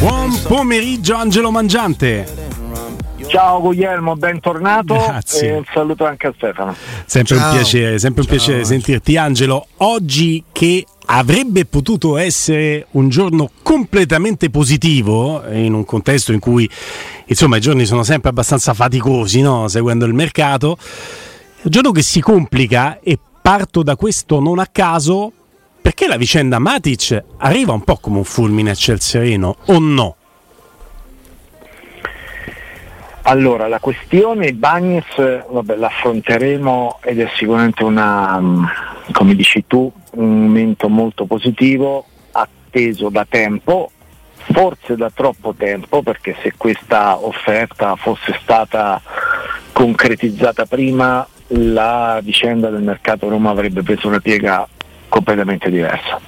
Buon pomeriggio Angelo Mangiante. Ciao Guglielmo, bentornato Grazie. e un saluto anche a Stefano. Sempre Ciao. un piacere, sempre un Ciao. piacere sentirti Angelo. Oggi che avrebbe potuto essere un giorno completamente positivo in un contesto in cui insomma i giorni sono sempre abbastanza faticosi, no? seguendo il mercato. Un giorno che si complica e parto da questo non a caso perché la vicenda Matic arriva un po' come un fulmine a ciel sereno o no? Allora, la questione Bagnes, vabbè, l'affronteremo ed è sicuramente una, mm, come dici tu, un momento molto positivo, atteso da tempo, forse da troppo tempo, perché se questa offerta fosse stata concretizzata prima, la vicenda del mercato Roma avrebbe preso una piega completamente diversa.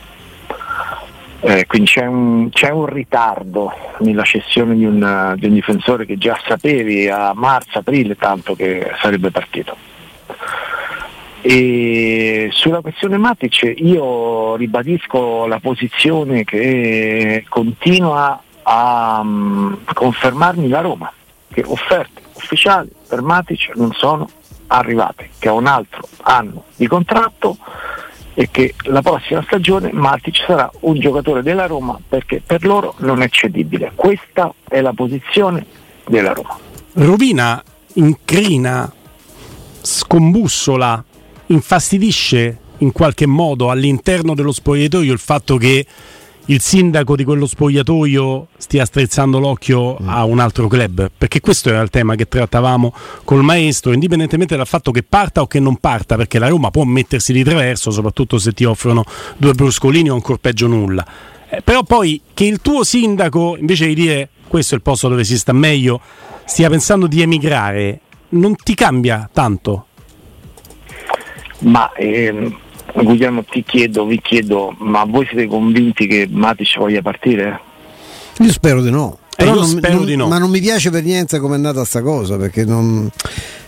Eh, quindi c'è un, c'è un ritardo nella cessione di un, di un difensore che già sapevi a marzo-aprile tanto che sarebbe partito. E sulla questione Matic io ribadisco la posizione che continua a mm, confermarmi la Roma, che offerte ufficiali per Matic non sono arrivate, che ha un altro anno di contratto e che la prossima stagione Matic sarà un giocatore della Roma perché per loro non è cedibile. Questa è la posizione della Roma. rovina, incrina, scombussola, infastidisce in qualche modo all'interno dello spogliatoio il fatto che il sindaco di quello spogliatoio stia strizzando l'occhio a un altro club, perché questo era il tema che trattavamo col maestro, indipendentemente dal fatto che parta o che non parta, perché la Roma può mettersi di traverso, soprattutto se ti offrono due bruscolini o ancora peggio nulla. Eh, però poi che il tuo sindaco, invece di dire questo è il posto dove si sta meglio, stia pensando di emigrare, non ti cambia tanto. Ma ehm, Guglielmo ti chiedo, vi chiedo, ma voi siete convinti che Matic voglia partire? Io spero di no. Eh, non- spero non- di no. Ma non mi piace per niente come è nata sta cosa, perché non,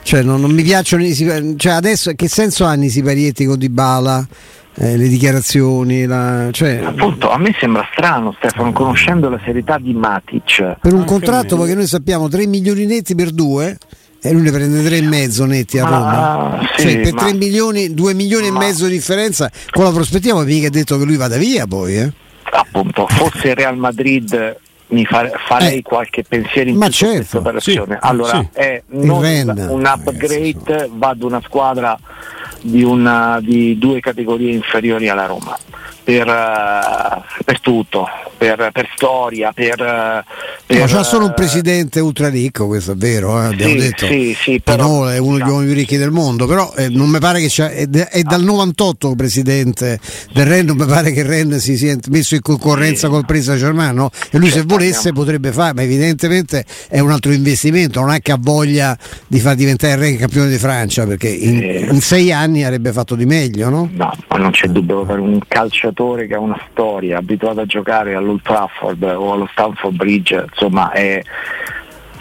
cioè, non, non mi piacciono i cioè adesso che senso hanno i siparietti con Dybala, eh, le dichiarazioni, la- cioè, Appunto, a me sembra strano Stefano, conoscendo la serietà di Matic. per un Anche contratto perché noi sappiamo 3 milioni netti per due e lui ne prende 3 e mezzo netti a Ma, Roma. sì, Cioè, per ma- 3 milioni, 2 milioni ma- e mezzo di differenza con la prospettiva mica ha detto che lui vada via poi, eh. Appunto, fosse il Real Madrid mi fare- farei Eh, qualche pensiero in ma più certo. questa operazione. Sì, allora, sì. è non Renda, un ragazzi, upgrade, va ad una squadra di, una, di due categorie inferiori alla Roma. Per, eh, per tutto, per, per storia, per, eh, per, No, c'ha solo un eh, presidente ultra ricco, questo è vero, eh, abbiamo Sì, detto. sì, sì, però- è uno degli uomini più ricchi del mondo, però eh, non mi pare che c'ha, è, è dal 98 presidente del Ren, non mi pare che il Ren si sia messo in concorrenza col Paris Saint Germain, no? E lui se volesse potrebbe fare, ma evidentemente è un altro investimento, non è che ha voglia di far diventare il Ren campione di Francia, perché in, in sei anni avrebbe fatto di meglio, no? No, ma non c'è dubbio per un calciatore che ha una storia, abituato a giocare all'Old Trafford o allo Stamford Bridge, insomma è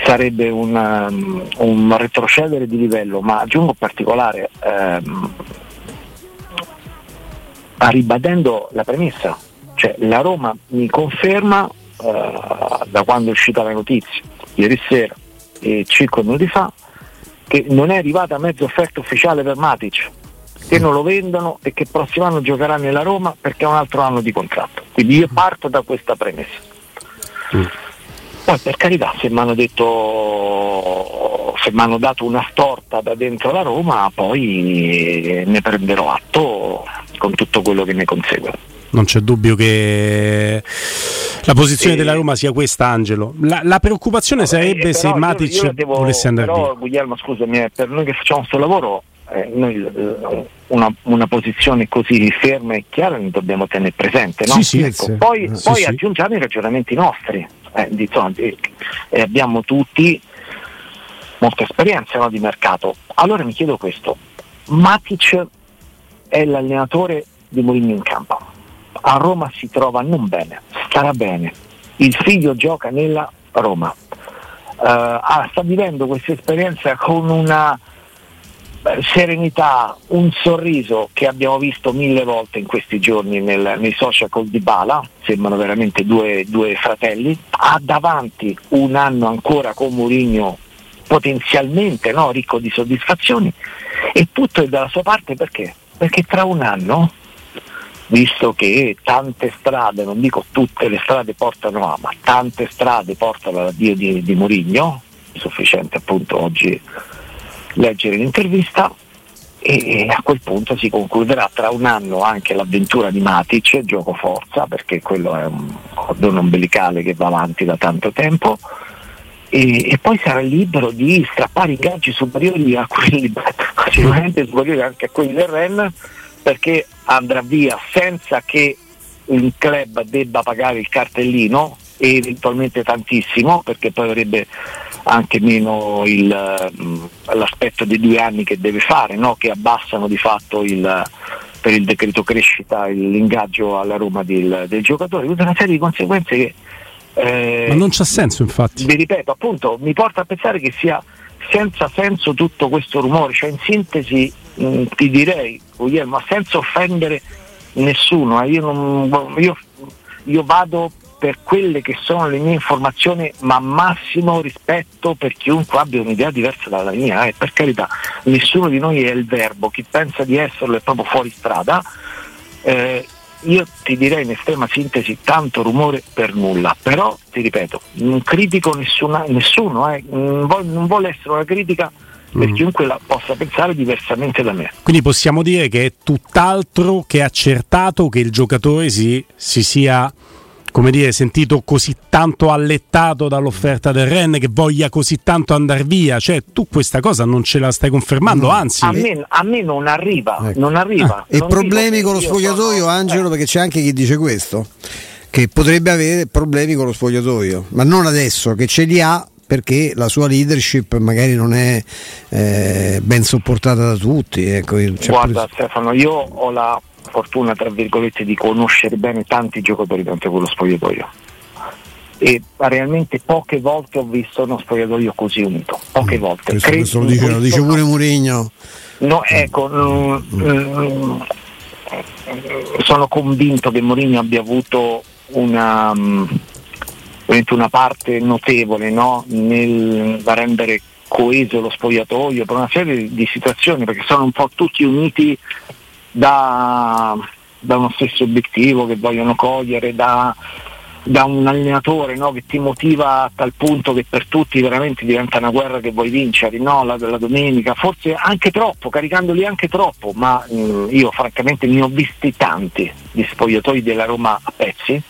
sarebbe un, um, un, retrocedere di livello, ma aggiungo particolare ehm, ribadendo la premessa, cioè la Roma mi conferma eh, da quando è uscita la notizia, ieri sera e 5 minuti fa, che non è arrivata mezza offerta ufficiale per Matic, che non lo vendono e che prossimo anno giocherà nella Roma perché ha un altro anno di contratto. Quindi io parto da questa premessa. Mm. Poi per carità, se mi hanno detto, se mi hanno dato una storta da dentro la Roma, poi ne prenderò atto con tutto quello che ne consegue. Non c'è dubbio che la posizione e... della Roma sia questa, Angelo. La, la preoccupazione no, sarebbe eh, se Matic io, io devo, volesse andare però, via. Guglielmo, scusami, eh, per noi che facciamo questo lavoro, eh, noi eh, una, una, posizione così ferma e chiara ne dobbiamo tenere presente. No? Sì, sì, ecco, poi, sì, poi aggiungiamo i ragionamenti nostri eh, di, insomma, di, eh, abbiamo tutti molta esperienza no, di mercato. Allora mi chiedo questo, Matic è l'allenatore di Mourinho in campo, a Roma si trova non bene, starà bene, il figlio gioca nella Roma, uh, sta vivendo questa esperienza con una serenità, un sorriso che abbiamo visto mille volte in questi giorni nel, nei social col Dybala, sembrano veramente due, due, fratelli, ha davanti un anno ancora con Mourinho potenzialmente no, ricco di soddisfazioni e tutto è dalla sua parte perché? Perché tra un anno, visto che tante strade, non dico tutte le strade portano a, ma tante strade portano all'addio di, di Mourinho, sufficiente appunto oggi leggere l'intervista e a quel punto si concluderà tra un anno anche l'avventura di Matic, gioco forza, perché quello è un cordone ombelicale che va avanti da tanto tempo, e, e poi sarà libero di strappare ingaggi superiori a quelli, sicuramente superiori anche a quelli del Ren, perché andrà via senza che il club debba pagare il cartellino e eventualmente tantissimo, perché poi avrebbe anche meno il, mm, l'aspetto dei due anni che deve fare, no? che abbassano di fatto il, per il decreto crescita l'ingaggio alla Roma del, del giocatore, tutta una serie di conseguenze che... Eh, Ma non c'ha senso infatti. Vi ripeto, appunto, mi porta a pensare che sia senza senso tutto questo rumore, cioè in sintesi mh, mm, ti direi, Guglielmo, senza offendere nessuno, eh, io, non, io, io vado per quelle che sono le mie informazioni, ma massimo rispetto per chiunque abbia un'idea diversa dalla mia. Eh. Per carità, nessuno di noi è il verbo, chi pensa di esserlo è proprio fuori strada. Eh, io ti direi in estrema sintesi tanto rumore per nulla, però ti ripeto, non critico nessuna, nessuno, eh, non, vuole, non, vuole, essere una critica per mm. chiunque la possa pensare diversamente da me. Quindi possiamo dire che è tutt'altro che accertato che il giocatore si, si sia come dire, sentito così tanto allettato dall'offerta del Ren che voglia così tanto andare via. Cioè, tu questa cosa non ce la stai confermando, anzi. A me, a me non arriva, ecco. non arriva. Ah, e problemi con lo spogliatoio, sono... Angelo, eh. perché c'è anche chi dice questo. Che potrebbe avere problemi con lo spogliatoio, ma non adesso, che ce li ha perché la sua leadership magari non è eh, ben sopportata da tutti. Ecco, Guarda Stefano, io ho la fortuna tra virgolette di conoscere bene tanti giocatori dentro quello spogliatoio. E realmente poche volte ho visto uno spogliatoio così unito poche mm, volte. Questo, questo lo, dice, lo dice pure Murigno no ecco mm, mm, sono convinto che Mourinho abbia avuto una, una parte notevole no? nel rendere coeso lo spogliatoio per una serie di situazioni perché sono un po' tutti uniti da, da uno stesso obiettivo che vogliono cogliere, da, da un allenatore no, che ti motiva a tal punto che per tutti veramente diventa una guerra che vuoi vincere, no? la, la, domenica, forse anche troppo, caricandoli anche troppo, ma mh, io francamente ne ho visti tanti di spogliatoi della Roma a pezzi,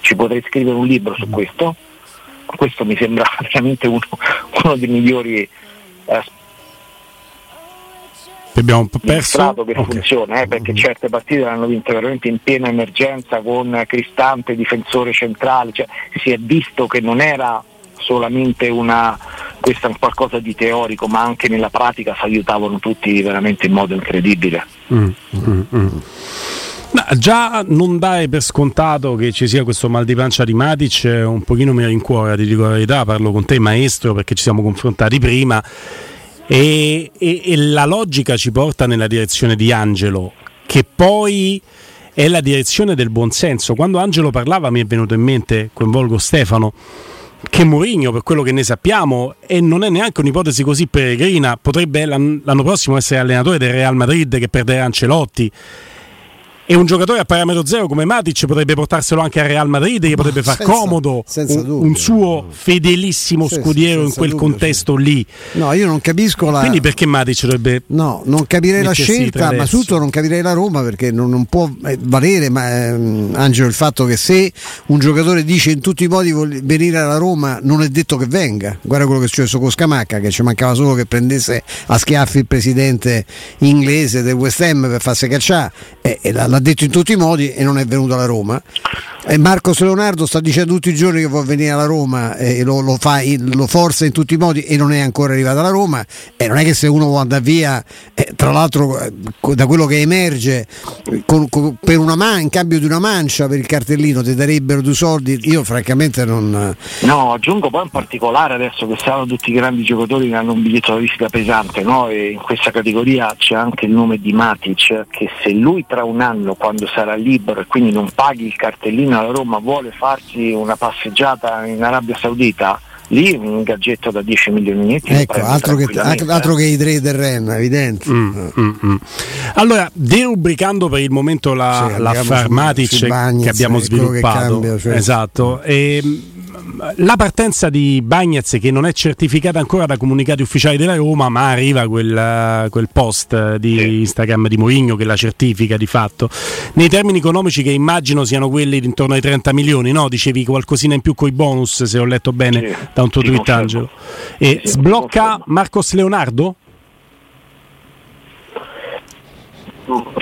ci potrei scrivere un libro su questo, questo mi sembra veramente uno, uno dei migliori eh, abbiamo perso che okay. funziona eh, perché certe partite l'hanno vinte veramente in piena emergenza con Cristante difensore centrale cioè, si è visto che non era solamente una, questo è qualcosa di teorico ma anche nella pratica si aiutavano tutti veramente in modo incredibile mm, mm, mm. Già non dare per scontato che ci sia questo mal di pancia di Matic un pochino mi rincuora, ti dico la verità, parlo con te maestro perché ci siamo confrontati prima e, e, e la logica ci porta nella direzione di Angelo che poi è la direzione del buonsenso. Quando Angelo parlava mi è venuto in mente, coinvolgo Stefano, che Mourinho, per quello che ne sappiamo, e non è neanche un'ipotesi così peregrina, potrebbe l'anno prossimo essere allenatore del Real Madrid che perderà Ancelotti e un giocatore a parametro zero come Matic potrebbe portarselo anche al Real Madrid, gli potrebbe far senza, comodo senza un, un, suo fedelissimo senza, scudiero in quel dubbio, contesto sì. lì. No, io non capisco la. Quindi perché Matic dovrebbe. No, non capirei la scelta, ma soprattutto non capirei la Roma perché non, non può eh, valere, ma, ehm, Angelo, il fatto che se un giocatore dice in tutti i modi vuol venire alla Roma, non è detto che venga. Guarda quello che è successo con Scamacca, che ci mancava solo che prendesse a schiaffi il presidente inglese del West Ham per farsi cacciare. E, e la, l'ha detto in tutti i modi e non è venuto alla Roma. E Marcos Leonardo sta dicendo tutti i giorni che vuole venire alla Roma e lo, lo, fa, lo forza in tutti i modi e non è ancora arrivato alla Roma. E non è che se uno vuole andare via, eh, tra l'altro eh, da quello che emerge, con, con, per una man- in cambio di una mancia per il cartellino ti darebbero due soldi. Io francamente non. No, aggiungo poi in particolare adesso che stanno tutti i grandi giocatori che hanno un biglietto da visita pesante, no? e in questa categoria c'è anche il nome di Matic, che se lui tra un anno, quando sarà libero e quindi non paghi il cartellino la Roma vuole farsi una passeggiata in Arabia Saudita, lì un gadgetto da 10 milioni ecco, altro che, altro che, i tre del Ren evidente. Mm, mm, mm. allora derubricando per il momento la, sì, la Farmatic che abbiamo sviluppato che cambia, cioè. esatto. E, la partenza di Bagnez che non è certificata ancora da comunicati ufficiali della Roma, ma arriva quel, quel post di sì. Instagram di Mourinho che la certifica di fatto. Nei termini economici che immagino siano quelli intorno ai 30 milioni, no? Dicevi qualcosina in più con i bonus, se ho letto bene sì, da un tuo tweet confermo. Angelo. E sì, sblocca Marcos Leonardo?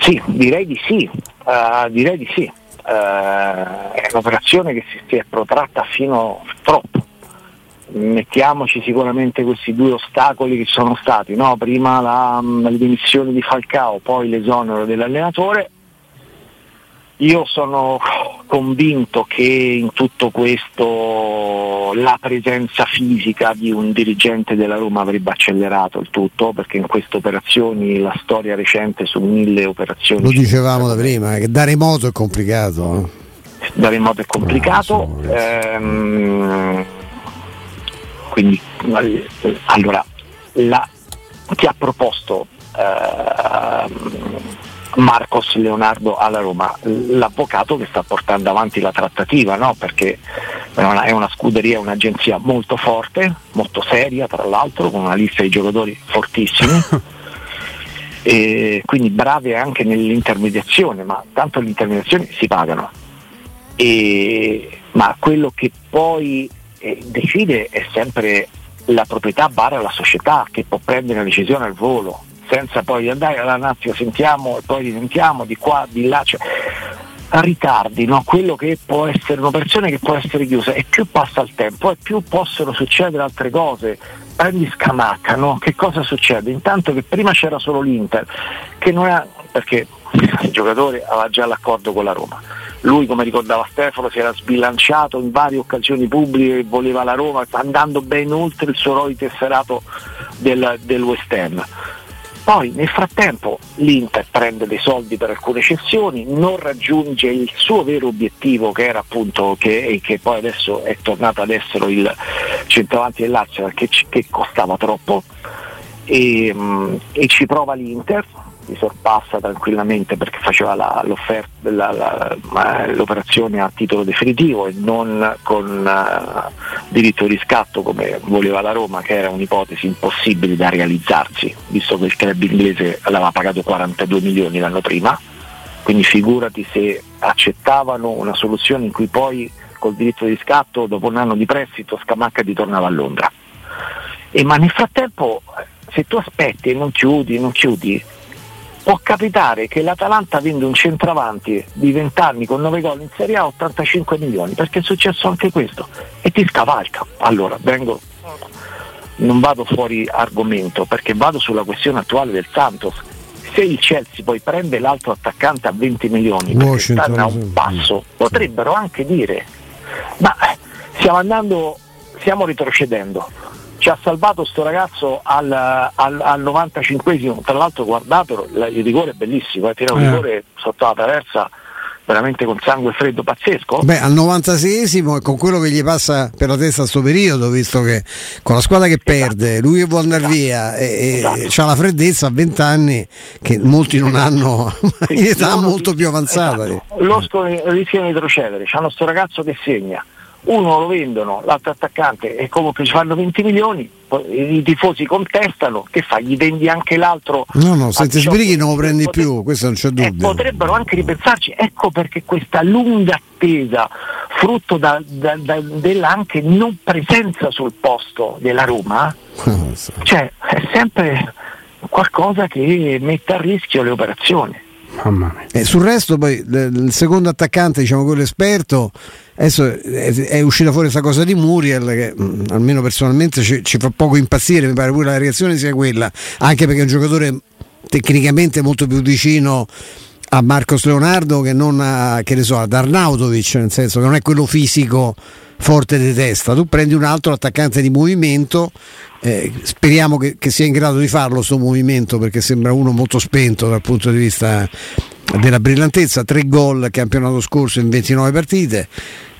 Sì, direi di sì, uh, direi di sì eh, è un'operazione che si, si è protratta fino troppo. Mettiamoci sicuramente questi due ostacoli che sono stati, no? prima la, la dimissione di Falcao, poi l'esonero dell'allenatore io sono convinto che in tutto questo la presenza fisica di un dirigente della Roma avrebbe accelerato il tutto, perché in queste operazioni la storia recente su mille operazioni. Lo dicevamo da prima, che da remoto è complicato. Eh? Da remoto è complicato. Ah, ehm, quindi allora la, chi ha proposto ehm, Marcos Leonardo alla Roma, l'avvocato che sta portando avanti la trattativa, no? perché è una scuderia, un'agenzia molto forte, molto seria tra l'altro, con una lista di giocatori fortissimi. e quindi brave anche nell'intermediazione, ma tanto le intermediazioni si pagano. E, ma quello che poi eh, decide è sempre la proprietà barra la società che può prendere una decisione al volo senza poi andare alla nazio, sentiamo e poi risentiamo di qua, di là. Cioè, ritardino quello che può essere un'operazione che può essere chiusa e più passa il tempo e più possono succedere altre cose prendi Scamacca, no? che cosa succede? Intanto che prima c'era solo l'Inter, che non è perché il giocatore aveva già l'accordo con la Roma. Lui, come ricordava Stefano, si era sbilanciato in varie occasioni pubbliche e voleva la Roma, andando ben oltre il suo ROI tesserato del, del West Ham poi nel frattempo l'Inter prende dei soldi per alcune cessioni, non raggiunge il suo vero obiettivo che era appunto che, che poi adesso è tornato ad essere il centravanti del Lazio che costava troppo e, mm, e ci prova l'Inter li sorpassa tranquillamente perché faceva la, la, la, l'operazione a titolo definitivo e non con uh, diritto di riscatto come voleva la Roma che era un'ipotesi impossibile da realizzarsi visto che il club inglese l'aveva pagato 42 milioni l'anno prima. Quindi figurati se accettavano una soluzione in cui poi col diritto di riscatto dopo un anno di prestito Scamacca ritornava a Londra. E, ma nel frattempo se tu aspetti e non chiudi, non chiudi può capitare che l'Atalanta vende un centravanti di 20 anni con 9 gol in Serie A a 85 milioni, perché è successo anche questo, e ti scavalca. Allora, vengo, non vado fuori argomento, perché vado sulla questione attuale del Santos. se il Chelsea poi prende l'altro attaccante a 20 milioni perché stanno a un passo, potrebbero anche dire ma stiamo andando, stiamo retrocedendo. Ci ha salvato sto ragazzo al, al, al 95esimo, tra l'altro guardatelo, il rigore è bellissimo, eh, tira un eh. rigore sotto la traversa veramente con sangue freddo pazzesco. Beh, al 96esimo e con quello che gli passa per la testa a sto periodo, visto che con la squadra che esatto. perde, lui che vuole andare esatto. via e, esatto. ha la freddezza a 20 anni che molti non hanno in età molto più avanzata. Loro rischiano di retrocedere, c'hanno sto ragazzo che segna uno lo vendono, l'altro attaccante e comunque ci fanno 20 milioni, i tifosi contestano, che fa? Gli vendi anche l'altro? No, no, senza sbrighi non lo prendi potre... più, questo non c'è dubbio. E potrebbero anche ripensarci, ecco perché questa lunga attesa, frutto da, da, da, della anche non presenza sul posto della Roma, cioè è sempre qualcosa che mette a rischio le operazioni. E sul resto poi il secondo attaccante, diciamo quello esperto, adesso è, uscita fuori questa cosa di Muriel che mm, almeno personalmente ci, ci, fa poco impazzire, mi pare pure la reazione sia quella, anche perché è un giocatore tecnicamente molto più vicino a Marcos Leonardo che non a, che so, ad Arnautovic, nel senso che non è quello fisico forte di testa, tu prendi un altro attaccante di movimento, eh, speriamo che, che, sia in grado di farlo questo movimento perché sembra uno molto spento dal punto di vista della brillantezza, tre gol campionato scorso in 29 partite,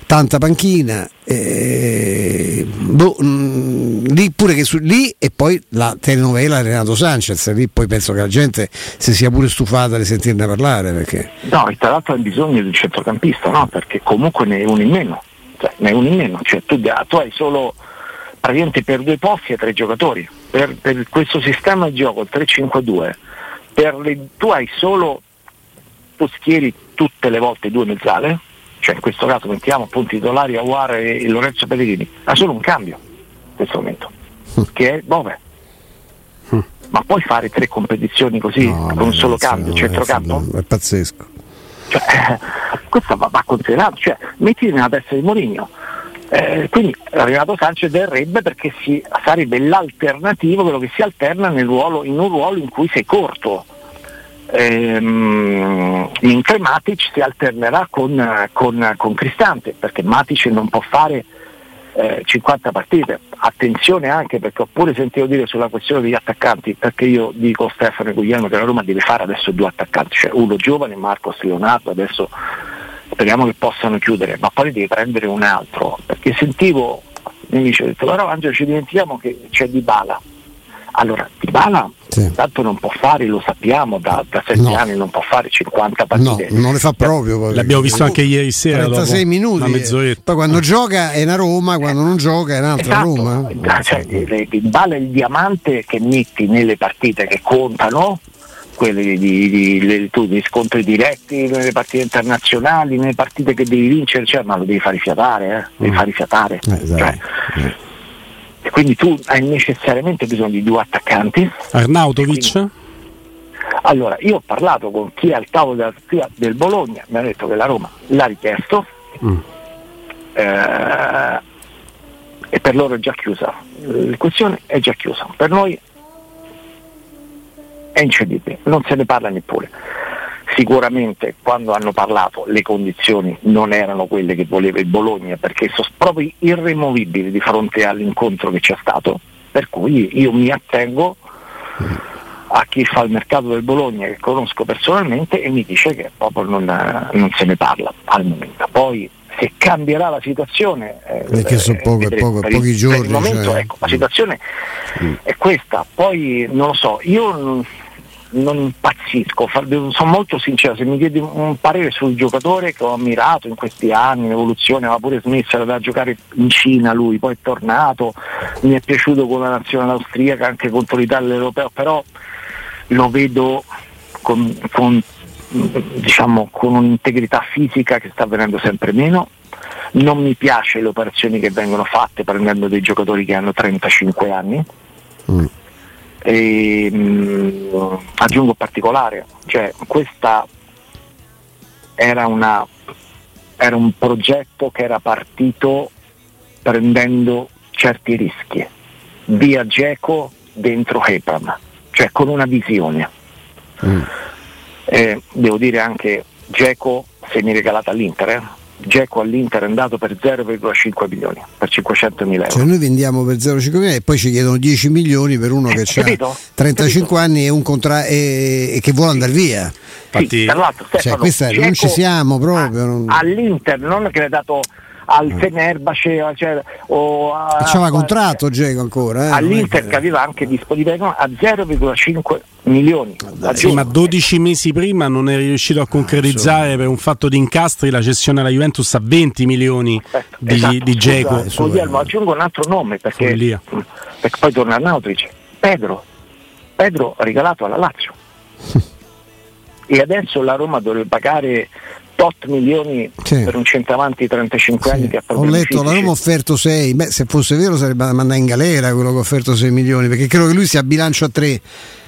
tanta panchina, eh, boh, mh, mm, lì pure che su, lì e poi la telenovela Renato Sanchez, lì poi penso che la gente si sia pure stufata di sentirne parlare. Perché... No, e tra l'altro ha bisogno di un centrocampista, no? perché comunque ne è uno in meno, cioè, ne è uno in meno, cioè, tu, tu hai solo praticamente per due posti e tre giocatori. Per, per, questo sistema di gioco, il 3-5-2, le, tu hai solo tu schieri tutte le volte due mezzale, cioè in questo caso mettiamo appunto i titolari Aguar e Lorenzo Pellegrini, ha solo un cambio in questo momento, mm. che è Bove. Mm. Ma puoi fare tre competizioni così no, con un solo cambio, no, centrocampo? No, è pazzesco. Cioè, questo va, va considerato, cioè, metti nella testa di Mourinho. Eh, quindi Renato Sanchez verrebbe perché si, sarebbe l'alternativo, quello che si alterna ruolo, in un ruolo in cui sei corto ehm, mentre Matic si alternerà con, con, con, Cristante perché Matic non può fare eh, 50 partite. Attenzione anche perché ho pure sentito dire sulla questione degli attaccanti perché io dico Stefano e Guglielmo che la Roma deve fare adesso due attaccanti cioè uno giovane Marcos Leonardo adesso speriamo che possano chiudere ma poi devi prendere un altro perché sentivo mi dice ho detto però Angelo ci dimentichiamo che c'è Di Bala allora Dybala sì. tanto non può fare, lo sappiamo, da, da 7 no. anni non può fare 50 partite. No, non le fa proprio. Poi. L'abbiamo visto anche ieri sera. 36 minuti. Poi quando gioca è una Roma, quando non gioca è un'altra esatto. Roma. Cioè, Dybala è il diamante che metti nelle partite che contano, quelli di, di, di, tu, di, scontri diretti nelle partite internazionali, nelle partite che devi vincere, cioè, ma lo devi fare fiatare, eh? devi mm. fare fiatare. Eh, esatto. cioè, eh e quindi tu hai necessariamente bisogno di due attaccanti. Arnautovic? Quindi, allora, io ho parlato con chi è al tavolo della FIA del Bologna, mi ha detto che la Roma l'ha richiesto mm. eh, e per loro è già chiusa. La questione è già chiusa. Per noi è incedibile, non se ne parla neppure. Sicuramente quando hanno parlato le condizioni non erano quelle che voleva il Bologna perché sono proprio irremovibili di fronte all'incontro che c'è stato, per cui io mi attengo a chi fa il mercato del Bologna che conosco personalmente e mi dice che proprio non, non se ne parla al momento. Poi se cambierà la situazione eh, perché sono poco, poco, pochi il, giorni per il momento cioè. ecco, la situazione mm. è questa poi non lo so io non, impazzisco, sono molto sincero, se mi chiedi un parere sul giocatore che ho ammirato in questi anni, in evoluzione, ma pure era da giocare in Cina lui, poi è tornato, mi è piaciuto con la nazionale austriaca anche contro l'Italia europeo, però lo vedo con, con, diciamo, con un'integrità fisica che sta venendo sempre meno. Non mi piace le operazioni che vengono fatte prendendo dei giocatori che hanno 35 anni. Mm e, mh, mm, aggiungo particolare, cioè questa era, una, era un progetto che era partito prendendo certi rischi, via Geco dentro Hepam, cioè con una visione. Mm. Eh, devo dire anche Geco semi regalata all'Inter. Eh? Geco all'Inter è andato per 0,5 milioni, per 500 mila euro. Cioè noi vendiamo per 0,5 milioni e poi ci chiedono 10 milioni per uno che ha 35 capito? anni e, un contra- e, e che vuole andare via. Infatti, sì, tra l'altro, Stefano, cioè, questa, non ci siamo proprio. A, non... All'Inter non che l'ha dato al mm. Fenerbahce cioè, o a, c'aveva contratto Geco ancora eh, all'Inter che aveva anche disponibilità a 0,5 milioni. Sì, ma 12 mesi prima non è riuscito a concretizzare ah, per un fatto di incastri la cessione alla Juventus a 20 milioni Aspetta, di, esatto, di Geco Guglielmo aggiungo un altro nome perché, perché poi torna a Nautric. Pedro Pedro regalato alla Lazio. E adesso la Roma dovrebbe pagare tot milioni sì. per un centravanti di 35 sì. anni che ha Ho letto, la Roma ha offerto 6, beh se fosse vero sarebbe da mandare in galera quello che ha offerto 6 milioni, perché credo che lui sia a bilancio a 3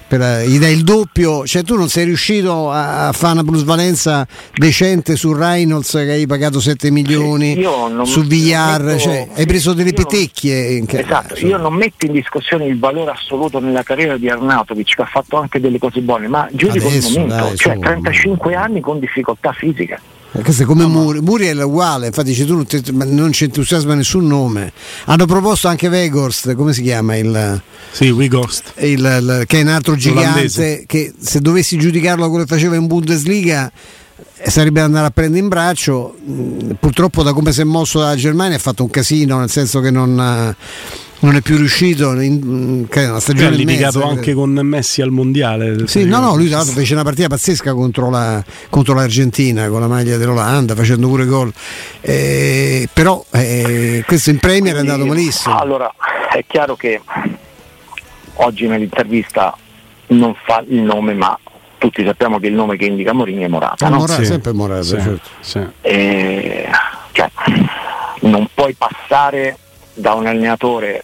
per, eh, gli dai il doppio, cioè tu non sei riuscito a, a fare una plusvalenza decente su Reynolds che hai pagato 7 milioni, non, su VR, metto, cioè, hai preso delle petecchie. Non, esatto, insomma. io non metto in discussione il valore assoluto nella carriera di Arnautovic che ha fatto anche delle cose buone, ma giudico Adesso, il momento, dai, cioè 35 anni con difficoltà fisica. Eh, questo è come no, Muri, Muriel è uguale, infatti dice tu non, ti, non ci entusiasma nessun nome. Hanno proposto anche Vegorst, come si chiama il Sì, Wigorst. Che è un altro gigante che se dovessi giudicarlo come faceva in Bundesliga eh, sarebbe andare a prendere in braccio. Mm, purtroppo da come si è mosso la Germania ha fatto un casino, nel senso che non non è più riuscito in una stagione ha litigato mezza, anche con Messi al mondiale sì, no no lui tra l'altro fece una partita pazzesca contro, la, contro l'Argentina con la maglia dell'Olanda facendo pure gol eh, però eh, questo in Premier Quindi, è andato malissimo allora è chiaro che oggi nell'intervista non fa il nome ma tutti sappiamo che il nome che indica Morini è Morata, no? Morata sì. sempre Morata sì, certo. sì. E, cioè, non puoi passare da un allenatore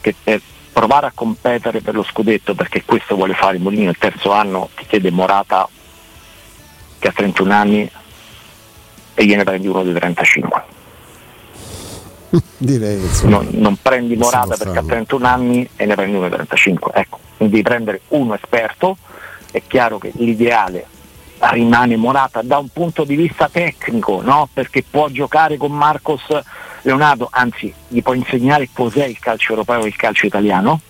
che per provare a competere per lo scudetto, perché questo vuole fare il Molino il terzo anno, ti chiede Morata che ha 31 anni e gliene prendi uno di 35. Direi, non, non, prendi Morata perché ha 31 anni e ne prendi uno di 35. Ecco, devi prendere uno esperto, è chiaro che l'ideale rimane Morata da un punto di vista tecnico, no? perché può giocare con Marcos Leonardo, anzi gli può insegnare cos'è il calcio europeo e il calcio italiano,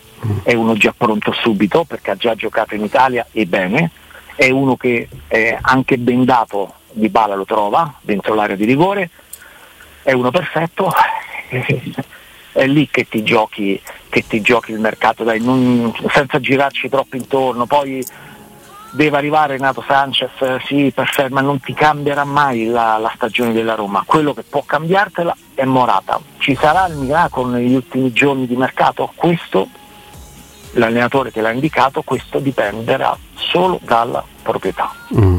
è uno già pronto subito perché ha già giocato in Italia e bene, è uno che è anche bendato di bala lo trova dentro l'area di rigore, è uno perfetto, è lì che ti giochi, che ti giochi il mercato, dai, non, senza girarci troppo intorno, poi deve arrivare Renato Sanchez, sì, perfetto, ma non ti cambierà mai la, la, stagione della Roma. Quello che può cambiartela è Morata. Ci sarà il miracolo negli ultimi giorni di mercato? Questo, l'allenatore che l'ha indicato, questo dipenderà solo dalla proprietà. Mm.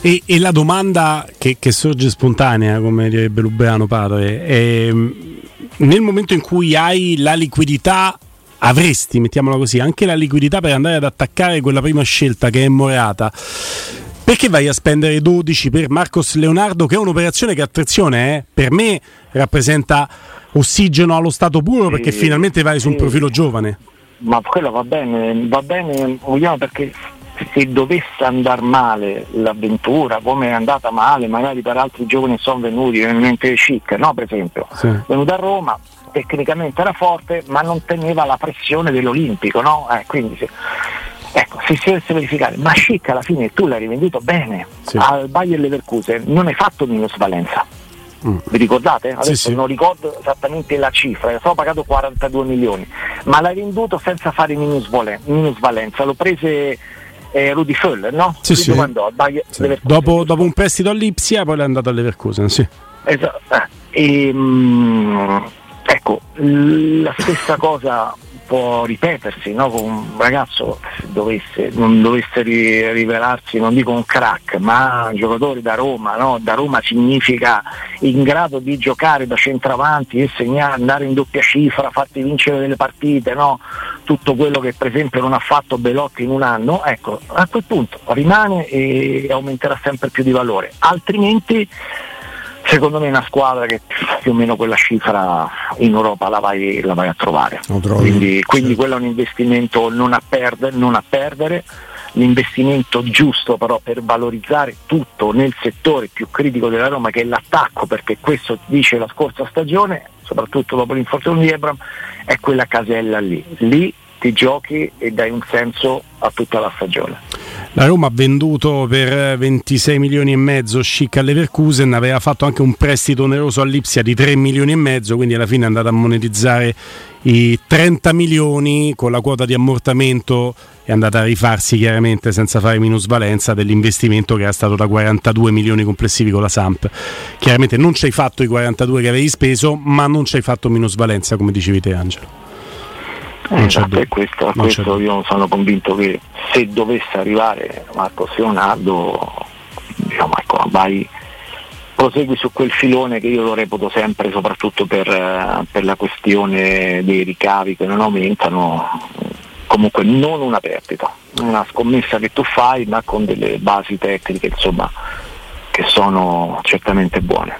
E, e, la domanda che, che, sorge spontanea, come direbbe Lubeano padre, è nel momento in cui hai la liquidità avresti, mettiamola così, anche la liquidità per andare ad attaccare quella prima scelta che è Morata. Perché vai a spendere 12 per Marcos Leonardo, che è un'operazione che, attenzione, eh, per me rappresenta ossigeno allo stato puro perché sì, finalmente vai su un profilo giovane. Ma quello va bene, va bene, vogliamo perché se dovesse andare male l'avventura, come è andata male, magari per altri giovani sono venuti, ovviamente Chic, no? per esempio, sì. venuto a Roma, tecnicamente era forte ma non teneva la pressione dell'Olimpico, no? Eh, quindi se, ecco, se si dovesse verificare, ma Schick alla fine tu l'hai rivenduto bene sì. al Bayer Leverkusen, non hai fatto minusvalenza. Mm. Vi ricordate? Adesso sì, sì. non ricordo esattamente la cifra, stato pagato 42 milioni, ma l'hai venduto senza fare minusvalenza, lo prese eh, Rudy Föller, no? Sì, sì. sì. Dopo, dopo, un prestito all'Ipsia poi l'è andato alle Leverkusen, sì. Esatto. E, mm, Ecco, la stessa cosa può ripetersi no? un ragazzo dovesse, non dovesse rivelarsi, non dico un crack, ma un giocatore da Roma, no? da Roma significa in grado di giocare da centravanti e segnare, andare in doppia cifra, farti vincere delle partite, no? tutto quello che per esempio non ha fatto Belotti in un anno, ecco, a quel punto rimane e aumenterà sempre più di valore, altrimenti secondo me è una squadra che più o meno quella cifra in Europa la vai, la vai a trovare. Quindi, quindi quello è un investimento non a, perdere, non a perdere l'investimento giusto però per valorizzare tutto nel settore più critico della Roma che è l'attacco, perché questo dice la scorsa stagione, soprattutto dopo l'infortunio di Ebram, è quella casella lì. Lì ti giochi e dai un senso a tutta la stagione. La Roma ha venduto per 26 milioni e mezzo Schick all'Everkusen, aveva fatto anche un prestito oneroso all'Ipsia di 3 milioni e mezzo, quindi alla fine è andata a monetizzare i 30 milioni con la quota di ammortamento è andata a rifarsi chiaramente senza fare minusvalenza dell'investimento che era stato da 42 milioni complessivi con la Samp. Chiaramente non ci hai fatto i 42 che avevi speso, ma non ci hai fatto minusvalenza come dicevi te Angelo. Non esatto, questo, questo io sono convinto che se dovesse arrivare Marco Leonardo, diciamo, ecco, vai, prosegui su quel filone che io lo reputo sempre, soprattutto per, per la questione dei ricavi che non aumentano, comunque non una perdita, una scommessa che tu fai ma con delle basi tecniche insomma, che sono certamente buone.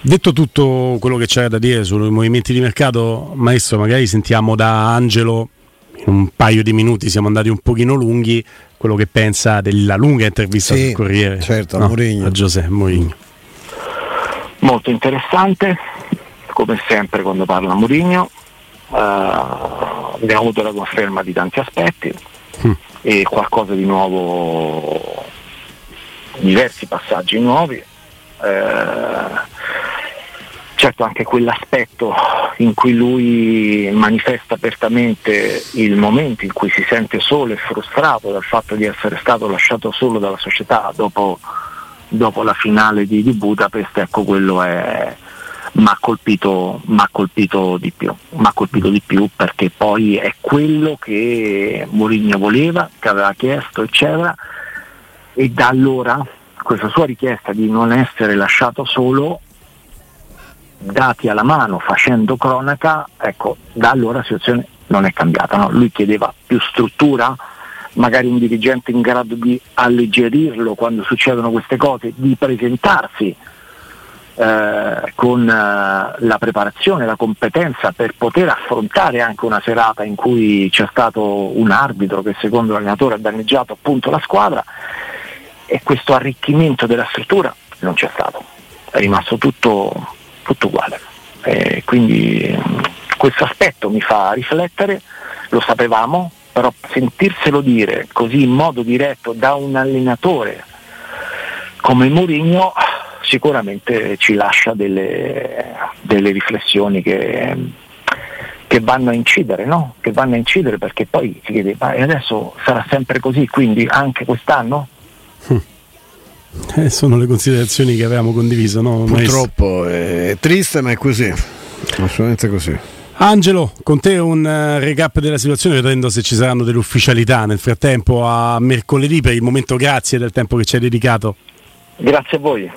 Detto tutto quello che c'è da dire sui movimenti di mercato, maestro, magari sentiamo da Angelo in un paio di minuti, siamo andati un pochino lunghi, quello che pensa della lunga intervista sì, sul Corriere. Certo, no, a Giuseppe Mourinho. Molto interessante, come sempre quando parla Mourinho. Uh, abbiamo avuto la conferma di tanti aspetti mm. e qualcosa di nuovo, diversi passaggi nuovi. Uh, certo anche quell'aspetto in cui lui manifesta apertamente il momento in cui si sente solo e frustrato dal fatto di essere stato lasciato solo dalla società dopo, dopo la finale di, di, Budapest, ecco quello è mi ha colpito, colpito, di più, mi colpito di più perché poi è quello che Mourinho voleva, che aveva chiesto, eccetera, e da allora questa sua richiesta di non essere lasciato solo dati alla mano facendo cronaca, ecco, da allora la situazione non è cambiata. No? Lui chiedeva più struttura, magari un dirigente in grado di alleggerirlo quando succedono queste cose, di presentarsi eh, con eh, la preparazione, la competenza per poter affrontare anche una serata in cui c'è stato un arbitro che secondo l'allenatore ha danneggiato appunto la squadra e questo arricchimento della struttura non c'è stato, è rimasto tutto tutto uguale. Eh, quindi questo aspetto mi fa riflettere, lo sapevamo, però sentirselo dire così in modo diretto da un allenatore come Mourinho sicuramente ci lascia delle, delle riflessioni che, che, vanno a incidere, no? che vanno a incidere perché poi si chiede ma adesso sarà sempre così, quindi anche quest'anno? Hm. Eh, sono le considerazioni che avevamo condiviso. No? Purtroppo è triste, ma è così. Assolutamente così. Angelo, con te un uh, recap della situazione, vedendo se ci saranno delle ufficialità nel frattempo a mercoledì. Per il momento, grazie del tempo che ci hai dedicato. Grazie a voi.